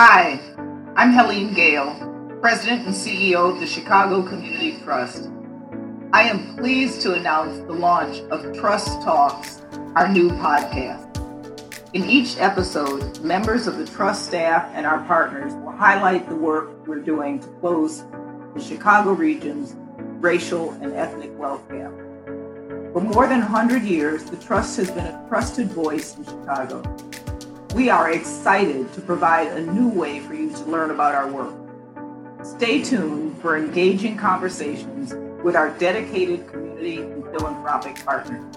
Hi, I'm Helene Gayle, President and CEO of the Chicago Community Trust. I am pleased to announce the launch of Trust Talks, our new podcast. In each episode, members of the Trust staff and our partners will highlight the work we're doing to close the Chicago region's racial and ethnic wealth gap. For more than 100 years, the Trust has been a trusted voice in Chicago. We are excited to provide a new way for you to learn about our work. Stay tuned for engaging conversations with our dedicated community and philanthropic partners.